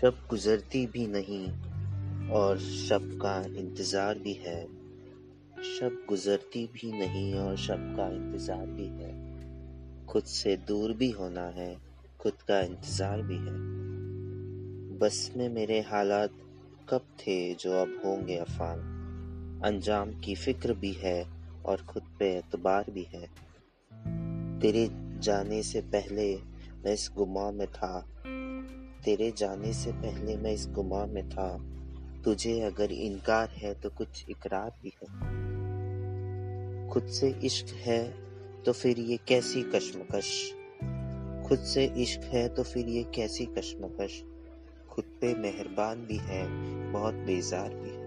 شب گزرتی بھی نہیں اور شب کا انتظار بھی ہے۔ شب گزرتی بھی نہیں اور شب کا انتظار بھی ہے۔ خود سے دور بھی ہونا ہے، خود کا انتظار بھی ہے۔ بس میں میرے حالات کب تھے جو اب ہوں گے افان انجام کی فکر بھی ہے اور خود پہ اعتبار بھی ہے۔ تیرے جانے سے پہلے میں اس گماں میں تھا۔ تیرے جانے سے پہلے میں اس گماں میں تھا۔ تجھے اگر انکار ہے تو کچھ اقرار بھی ہے۔ خود سے عشق ہے تو پھر یہ کیسی کشمکش؟ خود سے عشق ہے تو پھر یہ کیسی کشمکش؟ خود پہ مہربان بھی ہے، بہت بیزار بھی ہے۔